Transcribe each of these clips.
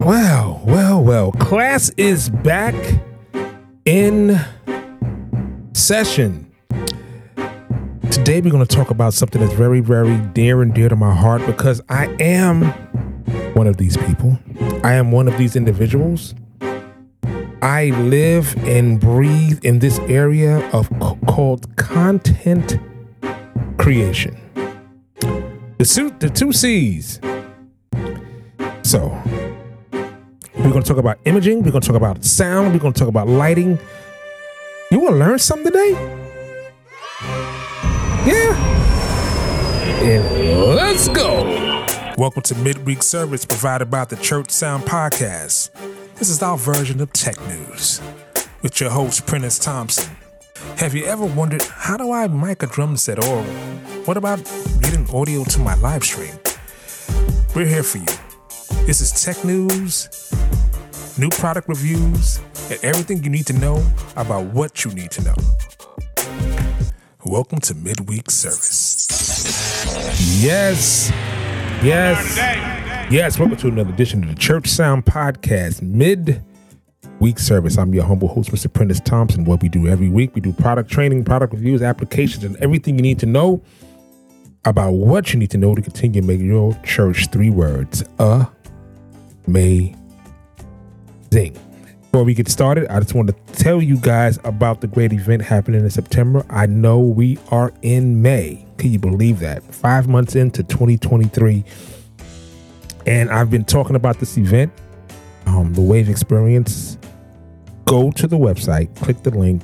Well, well, well. Class is back in session. Today, we're going to talk about something that's very, very dear and dear to my heart because I am one of these people. I am one of these individuals. I live and breathe in this area of called content creation. The, suit, the two C's. So, we're to talk about imaging. We're to talk about sound. We're to talk about lighting. You want to learn something today? Yeah. And let's go. Welcome to midweek service provided by the Church Sound Podcast. This is our version of tech news with your host, Prentiss Thompson. Have you ever wondered how do I mic a drum set or what about audio to my live stream? We're here for you. This is tech news, new product reviews, and everything you need to know about what you need to know. Welcome to midweek service. Yes. Yes. Yes. Welcome to another edition of the Church Sound Podcast, mid week service. I'm your humble host, Mr. Prentiss Thompson. What we do every week, we do product training, product reviews, applications, and everything you need to know about what you need to know to continue make your church three words amazing. Before we get started, I just want to tell you guys about the great event happening in September. I know we are in May. Can you believe that? Five months into 2023. And I've been talking about this event, um, the Wave Experience. Go to the website, click the link,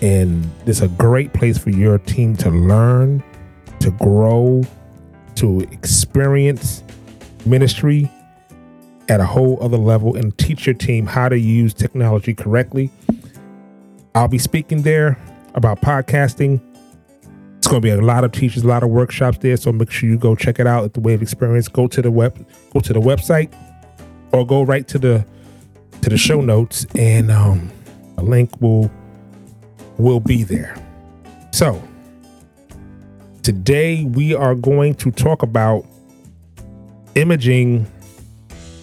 and it's a great place for your team to learn, to grow, to experience ministry at a whole other level and teach your team how to use technology correctly. I'll be speaking there about podcasting. It's going to be a lot of teachers, a lot of workshops there. So make sure you go check it out at the Wave Experience. Go to the web, go to the website, or go right to the to the show notes, and um, a link will will be there. So today we are going to talk about imaging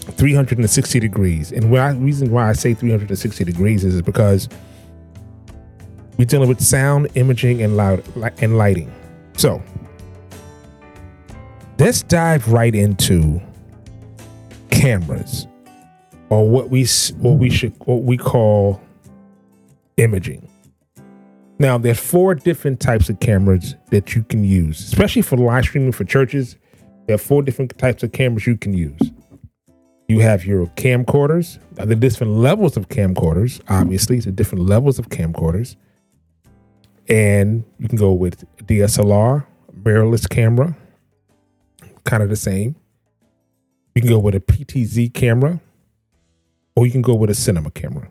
360 degrees. And the reason why I say 360 degrees is because we're dealing with sound, imaging, and loud and lighting. So let's dive right into cameras, or what we what we should what we call imaging. Now, there's four different types of cameras that you can use, especially for live streaming for churches. There are four different types of cameras you can use. You have your camcorders. The different levels of camcorders. Obviously, the different levels of camcorders. And you can go with DSLR, mirrorless camera, kind of the same. You can go with a PTZ camera, or you can go with a cinema camera.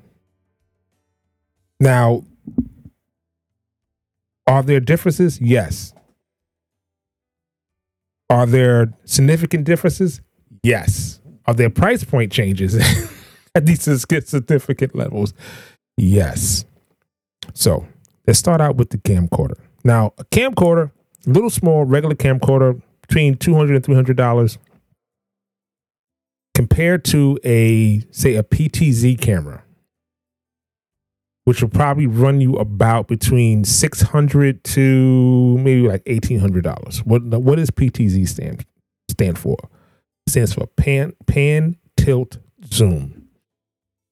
Now, are there differences? Yes. Are there significant differences? Yes. Are there price point changes at these significant levels? Yes. So let's start out with the camcorder. Now, a camcorder, little small regular camcorder, between two hundred and three hundred dollars, compared to a say a PTZ camera, which will probably run you about between six hundred to maybe like eighteen hundred dollars. What what does PTZ stand stand for? stands for pan pan tilt zoom.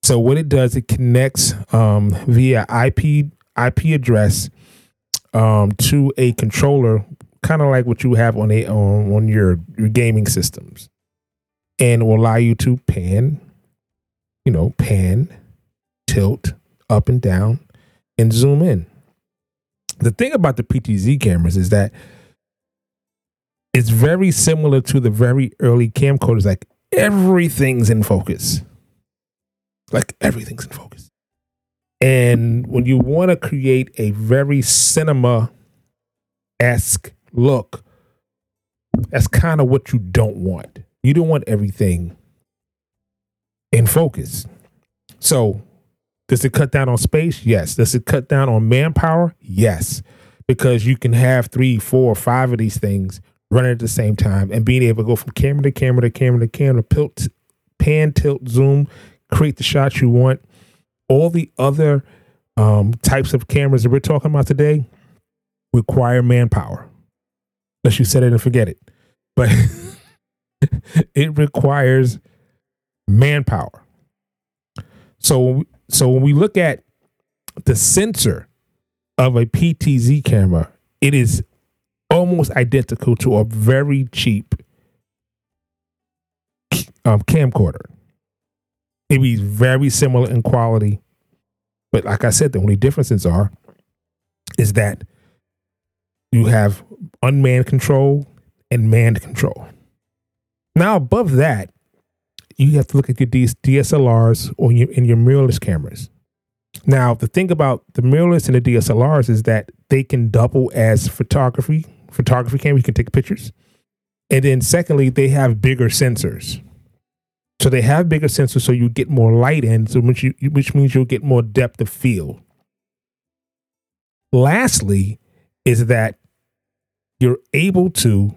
So what it does, it connects um, via IP IP address um, to a controller, kind of like what you have on a on, on your your gaming systems, and will allow you to pan, you know, pan, tilt up and down, and zoom in. The thing about the PTZ cameras is that it's very similar to the very early camcorders. Like everything's in focus. Like everything's in focus. And when you want to create a very cinema esque look, that's kind of what you don't want. You don't want everything in focus. So, does it cut down on space? Yes. Does it cut down on manpower? Yes. Because you can have three, four, five of these things running at the same time and being able to go from camera to camera to camera to camera, tilt, pan, tilt, zoom, create the shots you want. All the other um, types of cameras that we're talking about today require manpower. Unless you set it and forget it. But it requires manpower. So so when we look at the sensor of a PTZ camera, it is almost identical to a very cheap um, camcorder. It be very similar in quality, but like I said, the only differences are is that you have unmanned control and manned control. Now, above that, you have to look at your DSLRs or your, and your mirrorless cameras. Now, the thing about the mirrorless and the DSLRs is that they can double as photography, photography camera. You can take pictures. And then secondly, they have bigger sensors. So they have bigger sensors, so you get more light in, so which, you, which means you'll get more depth of field. Lastly, is that you're able to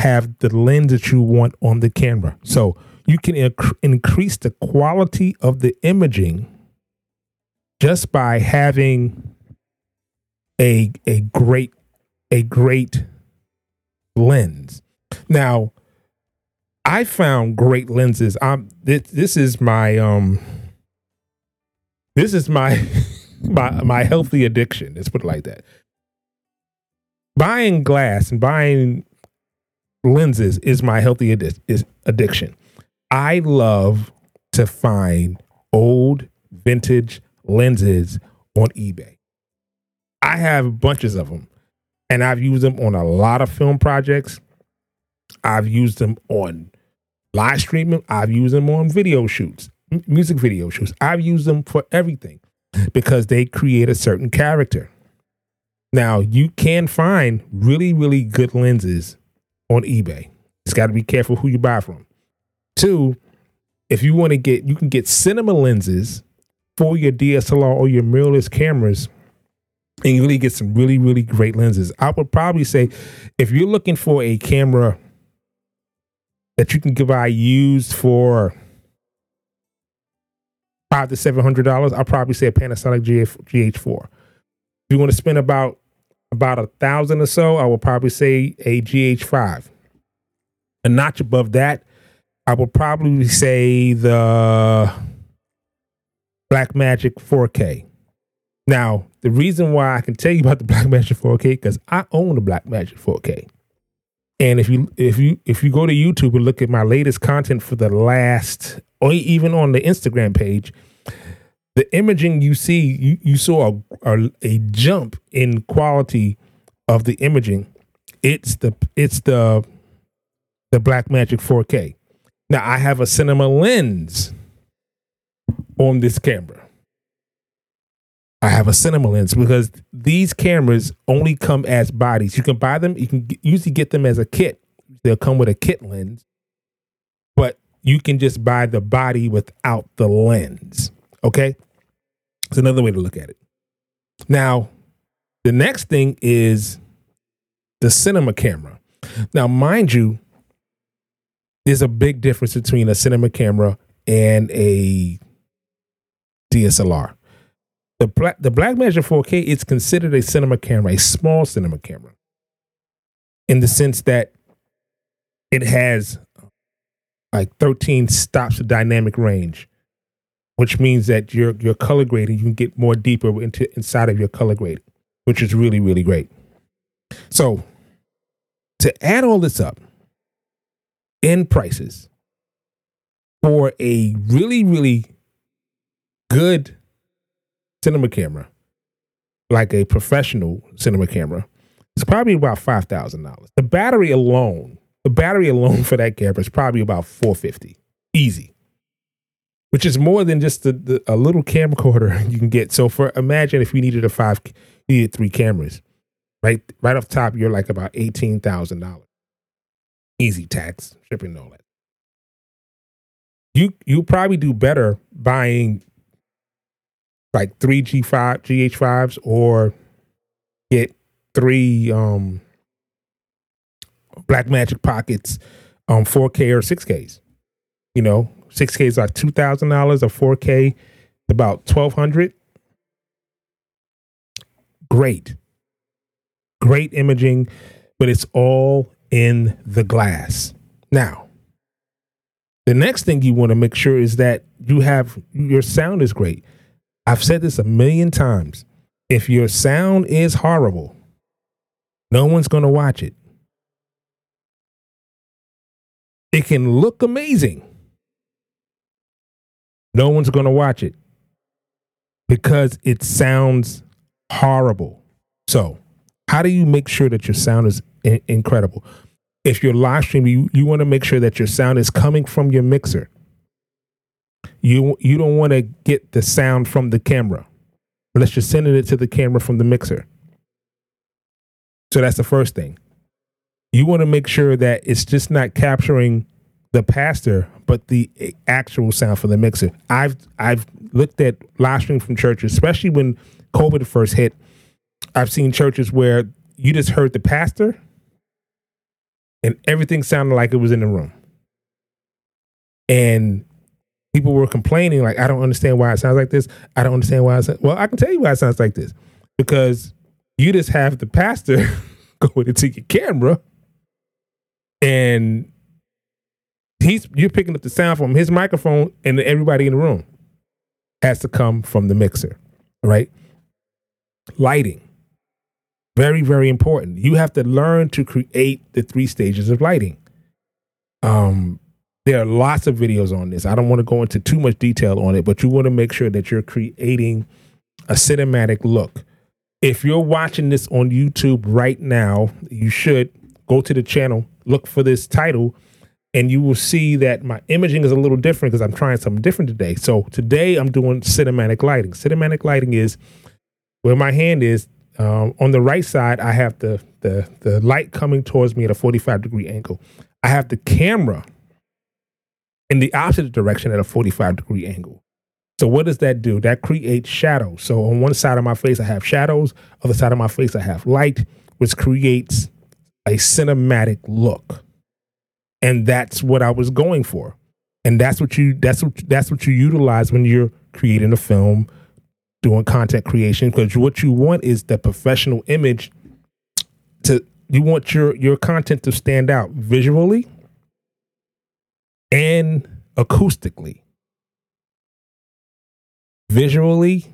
have the lens that you want on the camera. So you can inc- increase the quality of the imaging just by having a a great a great lens. Now, I found great lenses. I'm this, this is my um this is my my my healthy addiction. Let's put it like that. Buying glass and buying lenses is my healthy is addiction. I love to find old vintage lenses on eBay. I have bunches of them and I've used them on a lot of film projects. I've used them on live streaming. I've used them on video shoots, music video shoots. I've used them for everything because they create a certain character. Now, you can find really, really good lenses on eBay. It's got to be careful who you buy from. Two, if you want to get, you can get cinema lenses for your DSLR or your mirrorless cameras and you really get some really, really great lenses. I would probably say if you're looking for a camera that you can buy used for five to seven hundred dollars, I'll probably say a Panasonic GF, GH4. If you want to spend about about a thousand or so, I will probably say a GH5. A notch above that, I would probably say the Blackmagic 4K. Now, the reason why I can tell you about the Blackmagic 4K because I own the Blackmagic 4K. And if you if you if you go to YouTube and look at my latest content for the last or even on the Instagram page, the imaging you see, you, you saw a, a, a jump in quality of the imaging. It's the it's the the Blackmagic 4K. Now I have a cinema lens on this camera. I have a cinema lens because these cameras only come as bodies. You can buy them, you can usually get them as a kit. They'll come with a kit lens, but you can just buy the body without the lens. Okay? It's another way to look at it. Now, the next thing is the cinema camera. Now, mind you, there's a big difference between a cinema camera and a DSLR. The black the Blackmagic 4K is considered a cinema camera, a small cinema camera, in the sense that it has like 13 stops of dynamic range, which means that your your color grading you can get more deeper into inside of your color grading, which is really really great. So to add all this up in prices for a really really good cinema camera, like a professional cinema camera, it's probably about five thousand dollars. The battery alone, the battery alone for that camera is probably about four fifty, easy. Which is more than just the, the, a little camcorder you can get. So for imagine if you needed a five, you needed three cameras, right? Right off top, you're like about eighteen thousand dollars, easy tax, shipping, and all that. You you probably do better buying like three G5 GH5s or get three um Blackmagic Pockets um 4K or 6Ks. You know, 6K is like two thousand dollars, or 4K about twelve hundred. Great, great imaging, but it's all in the glass. Now, the next thing you want to make sure is that you have your sound is great. I've said this a million times. If your sound is horrible, no one's going to watch it. It can look amazing. No one's going to watch it because it sounds horrible. So, how do you make sure that your sound is in- incredible? If you're live streaming, you, you want to make sure that your sound is coming from your mixer. You you don't want to get the sound from the camera. Unless you're sending it to the camera from the mixer. So that's the first thing. You want to make sure that it's just not capturing the pastor, but the actual sound from the mixer. I've I've looked at live stream from churches, especially when COVID first hit. I've seen churches where you just heard the pastor and everything sounded like it was in the room. And people were complaining like i don't understand why it sounds like this. I don't understand why it sounds well i can tell you why it sounds like this because you just have the pastor going into your camera and he's you're picking up the sound from his microphone and everybody in the room has to come from the mixer right? Lighting very very important you have to learn to create the three stages of lighting um there are lots of videos on this. I don't want to go into too much detail on it, but you want to make sure that you're creating a cinematic look. If you're watching this on YouTube right now, you should go to the channel, look for this title, and you will see that my imaging is a little different because I'm trying something different today. So today I'm doing cinematic lighting. Cinematic lighting is where my hand is. Um, on the right side, I have the, the the light coming towards me at a 45 degree angle. I have the camera in the opposite direction at a 45 degree angle. So what does that do? That creates shadows. So on one side of my face I have shadows, other side of my face I have light, which creates a cinematic look. And that's what I was going for. And that's what you that's what that's what you utilize when you're creating a film, doing content creation because what you want is the professional image to you want your your content to stand out visually and acoustically, visually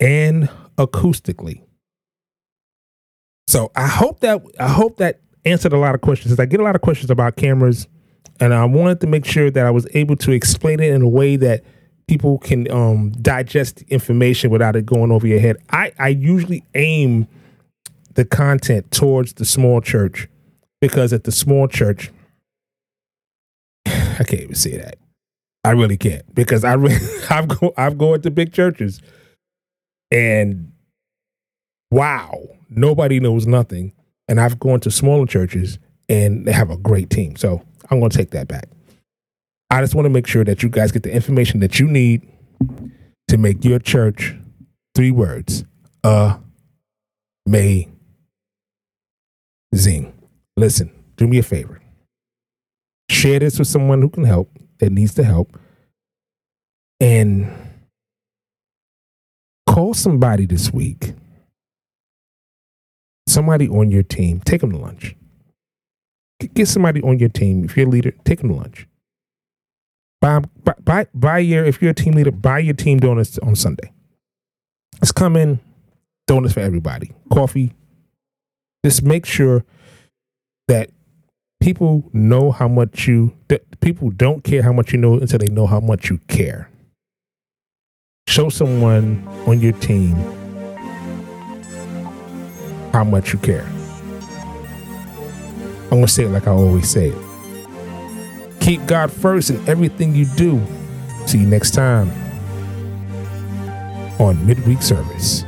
and acoustically. So I hope that I hope that answered a lot of questions. I get a lot of questions about cameras, and I wanted to make sure that I was able to explain it in a way that people can um, digest information without it going over your head. I, I usually aim the content towards the small church because at the small church, I can't even say that. I really can't because I really, I've go I've gone to big churches, and wow, nobody knows nothing. And I've gone to smaller churches and they have a great team. So I'm going to take that back. I just want to make sure that you guys get the information that you need to make your church three words: uh, may, zing. Listen, do me a favor share this with someone who can help, that needs the help, and call somebody this week. Somebody on your team, take them to lunch. Get somebody on your team. If you're a leader, take them to lunch. Buy, buy, buy your, if you're a team leader, buy your team donuts on Sunday. Let's come in, donuts for everybody, coffee. Just make sure that people know how much you that people don't care how much you know until they know how much you care show someone on your team how much you care i'm going to say it like i always say it keep god first in everything you do. See you next time on midweek service